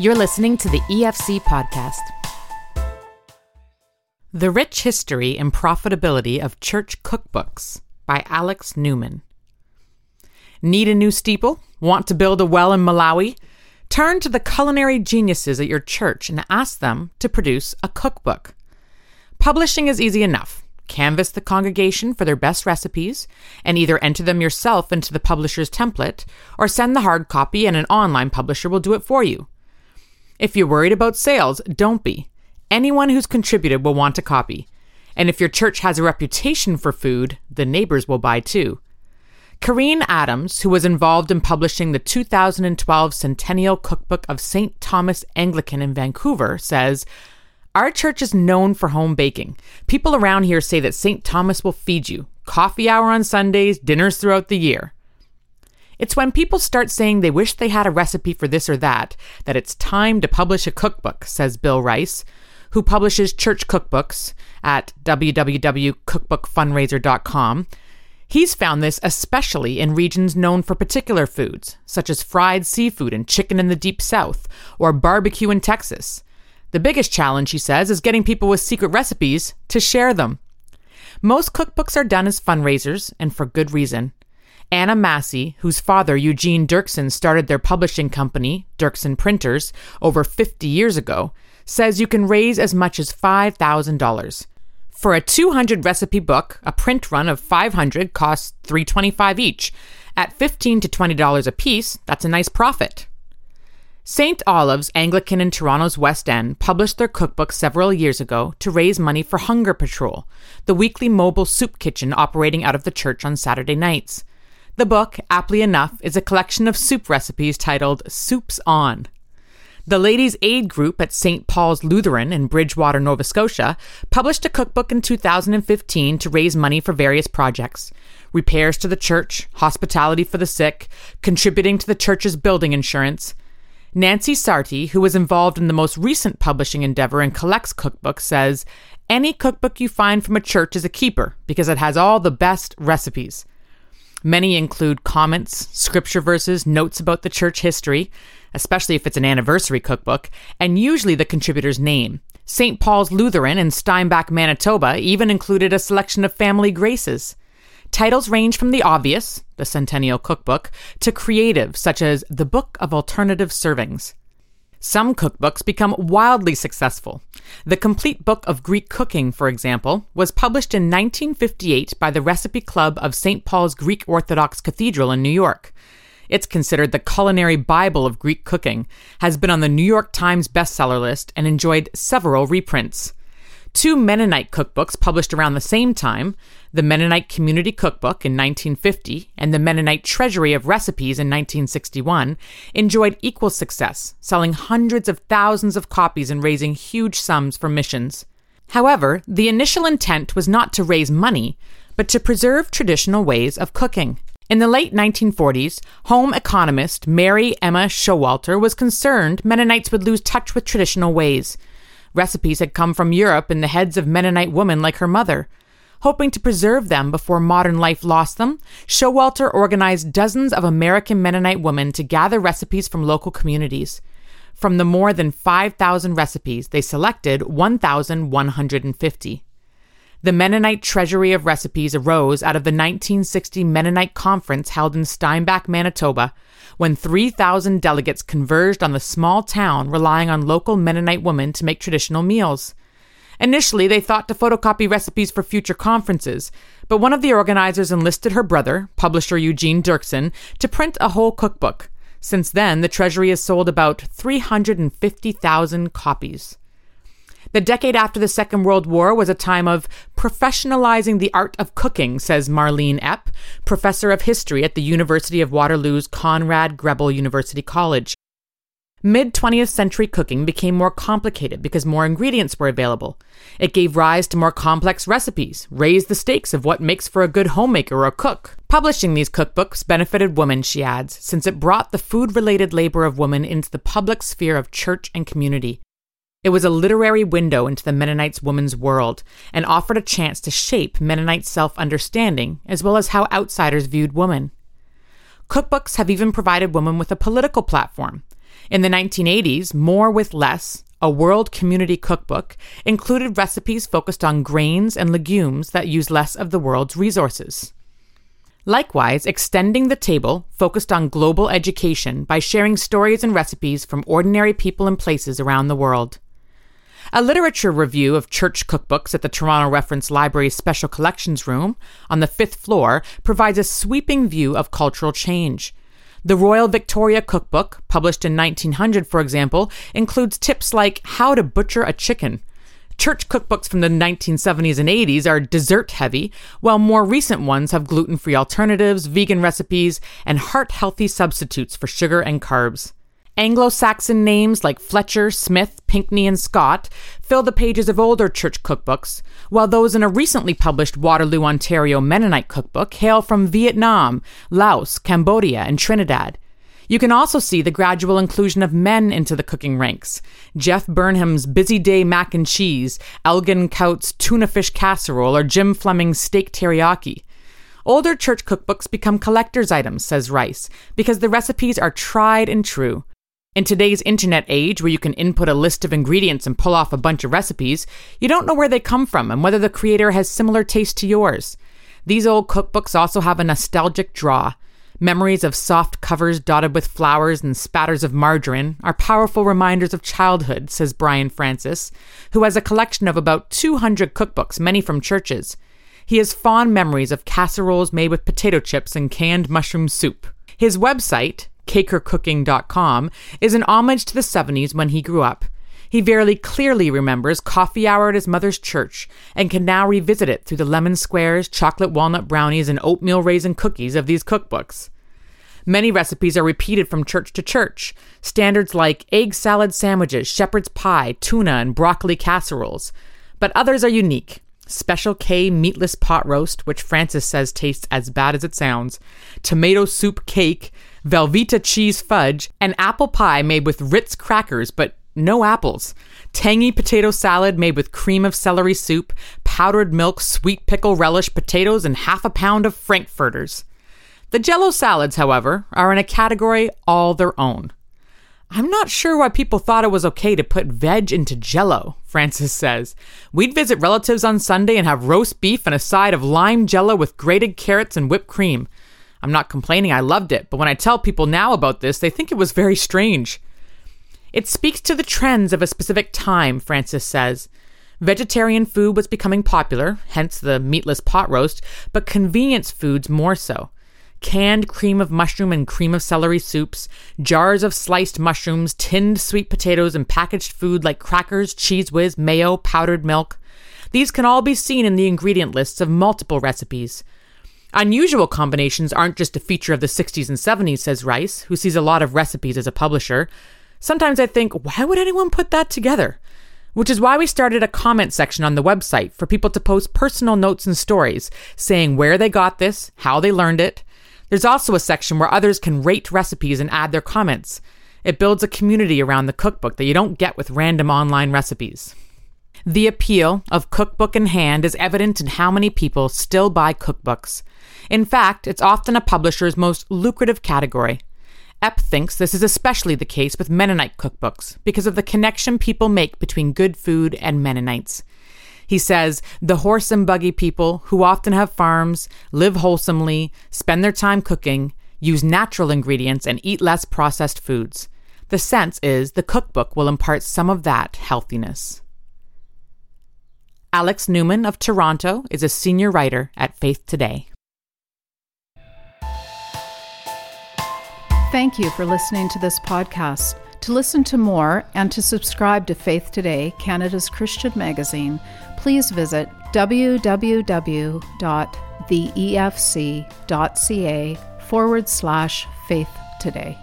You're listening to the EFC podcast. The Rich History and Profitability of Church Cookbooks by Alex Newman. Need a new steeple? Want to build a well in Malawi? Turn to the culinary geniuses at your church and ask them to produce a cookbook. Publishing is easy enough. Canvass the congregation for their best recipes and either enter them yourself into the publisher's template or send the hard copy and an online publisher will do it for you. If you're worried about sales, don't be. Anyone who's contributed will want a copy. And if your church has a reputation for food, the neighbors will buy too. Kareen Adams, who was involved in publishing the 2012 Centennial Cookbook of St. Thomas Anglican in Vancouver, says, Our church is known for home baking. People around here say that St. Thomas will feed you coffee hour on Sundays, dinners throughout the year. It's when people start saying they wish they had a recipe for this or that that it's time to publish a cookbook, says Bill Rice, who publishes church cookbooks at www.cookbookfundraiser.com. He's found this especially in regions known for particular foods, such as fried seafood and chicken in the deep south, or barbecue in Texas. The biggest challenge, he says, is getting people with secret recipes to share them. Most cookbooks are done as fundraisers, and for good reason. Anna Massey, whose father, Eugene Derksen, started their publishing company, Derksen Printers, over 50 years ago, says you can raise as much as $5,000. For a 200 recipe book, a print run of 500 costs $3.25 each. At 15 to $20 a piece, that's a nice profit. St. Olave's Anglican in Toronto's West End published their cookbook several years ago to raise money for Hunger Patrol, the weekly mobile soup kitchen operating out of the church on Saturday nights. The book, aptly enough, is a collection of soup recipes titled Soups On. The Ladies' Aid Group at St. Paul's Lutheran in Bridgewater, Nova Scotia, published a cookbook in 2015 to raise money for various projects repairs to the church, hospitality for the sick, contributing to the church's building insurance. Nancy Sarti, who was involved in the most recent publishing endeavor and collects cookbooks, says any cookbook you find from a church is a keeper because it has all the best recipes. Many include comments, scripture verses, notes about the church history, especially if it's an anniversary cookbook, and usually the contributor's name. St. Paul's Lutheran in Steinbach, Manitoba even included a selection of family graces. Titles range from the obvious, the Centennial Cookbook, to creative, such as The Book of Alternative Servings. Some cookbooks become wildly successful. The Complete Book of Greek Cooking, for example, was published in 1958 by the Recipe Club of St. Paul's Greek Orthodox Cathedral in New York. It's considered the culinary Bible of Greek cooking, has been on the New York Times bestseller list, and enjoyed several reprints. Two Mennonite cookbooks published around the same time, the Mennonite Community Cookbook in 1950 and the Mennonite Treasury of Recipes in 1961, enjoyed equal success, selling hundreds of thousands of copies and raising huge sums for missions. However, the initial intent was not to raise money, but to preserve traditional ways of cooking. In the late 1940s, home economist Mary Emma Showalter was concerned Mennonites would lose touch with traditional ways. Recipes had come from Europe in the heads of Mennonite women like her mother. Hoping to preserve them before modern life lost them, Showalter organized dozens of American Mennonite women to gather recipes from local communities. From the more than 5,000 recipes, they selected 1,150. The Mennonite Treasury of Recipes arose out of the 1960 Mennonite Conference held in Steinbach, Manitoba, when 3,000 delegates converged on the small town relying on local Mennonite women to make traditional meals. Initially, they thought to photocopy recipes for future conferences, but one of the organizers enlisted her brother, publisher Eugene Derksen, to print a whole cookbook. Since then, the Treasury has sold about 350,000 copies. The decade after the Second World War was a time of professionalizing the art of cooking, says Marlene Epp, professor of history at the University of Waterloo's Conrad Grebel University College. Mid 20th century cooking became more complicated because more ingredients were available. It gave rise to more complex recipes, raised the stakes of what makes for a good homemaker or cook. Publishing these cookbooks benefited women, she adds, since it brought the food related labor of women into the public sphere of church and community. It was a literary window into the Mennonites' woman's world and offered a chance to shape Mennonite self understanding as well as how outsiders viewed women. Cookbooks have even provided women with a political platform. In the 1980s, More with Less, a World Community Cookbook, included recipes focused on grains and legumes that use less of the world's resources. Likewise, Extending the Table focused on global education by sharing stories and recipes from ordinary people and places around the world. A literature review of church cookbooks at the Toronto Reference Library's Special Collections Room on the fifth floor provides a sweeping view of cultural change. The Royal Victoria Cookbook, published in 1900, for example, includes tips like how to butcher a chicken, Church cookbooks from the 1970s and 80s are dessert heavy, while more recent ones have gluten free alternatives, vegan recipes, and heart healthy substitutes for sugar and carbs. Anglo Saxon names like Fletcher, Smith, Pinkney, and Scott fill the pages of older church cookbooks, while those in a recently published Waterloo, Ontario Mennonite cookbook hail from Vietnam, Laos, Cambodia, and Trinidad. You can also see the gradual inclusion of men into the cooking ranks. Jeff Burnham's Busy Day Mac and Cheese, Elgin Coutts' Tuna Fish Casserole, or Jim Fleming's Steak Teriyaki. Older church cookbooks become collector's items, says Rice, because the recipes are tried and true. In today's internet age, where you can input a list of ingredients and pull off a bunch of recipes, you don't know where they come from and whether the creator has similar taste to yours. These old cookbooks also have a nostalgic draw. Memories of soft covers dotted with flowers and spatters of margarine are powerful reminders of childhood, says Brian Francis, who has a collection of about 200 cookbooks, many from churches. He has fond memories of casseroles made with potato chips and canned mushroom soup. His website, cakercooking.com, is an homage to the 70s when he grew up. He very clearly remembers coffee hour at his mother's church and can now revisit it through the lemon squares, chocolate walnut brownies, and oatmeal raisin cookies of these cookbooks. Many recipes are repeated from church to church. Standards like egg salad sandwiches, shepherd's pie, tuna, and broccoli casseroles. But others are unique. Special K meatless pot roast, which Francis says tastes as bad as it sounds, tomato soup cake, Velveeta cheese fudge, and apple pie made with Ritz crackers, but no apples. Tangy potato salad made with cream of celery soup, powdered milk, sweet pickle relish potatoes, and half a pound of frankfurters. The jello salads, however, are in a category all their own. I'm not sure why people thought it was okay to put veg into jello, Francis says. We'd visit relatives on Sunday and have roast beef and a side of lime jello with grated carrots and whipped cream. I'm not complaining, I loved it, but when I tell people now about this, they think it was very strange. It speaks to the trends of a specific time, Francis says. Vegetarian food was becoming popular, hence the meatless pot roast, but convenience foods more so. Canned cream of mushroom and cream of celery soups, jars of sliced mushrooms, tinned sweet potatoes, and packaged food like crackers, Cheez Whiz, mayo, powdered milk. These can all be seen in the ingredient lists of multiple recipes. Unusual combinations aren't just a feature of the 60s and 70s, says Rice, who sees a lot of recipes as a publisher. Sometimes I think, why would anyone put that together? Which is why we started a comment section on the website for people to post personal notes and stories, saying where they got this, how they learned it. There's also a section where others can rate recipes and add their comments. It builds a community around the cookbook that you don't get with random online recipes. The appeal of cookbook in hand is evident in how many people still buy cookbooks. In fact, it's often a publisher's most lucrative category. Epp thinks this is especially the case with Mennonite cookbooks because of the connection people make between good food and Mennonites. He says the horse and buggy people who often have farms, live wholesomely, spend their time cooking, use natural ingredients, and eat less processed foods. The sense is the cookbook will impart some of that healthiness. Alex Newman of Toronto is a senior writer at Faith Today. Thank you for listening to this podcast. To listen to more and to subscribe to Faith Today, Canada's Christian magazine, please visit www.theefc.ca forward slash faith today.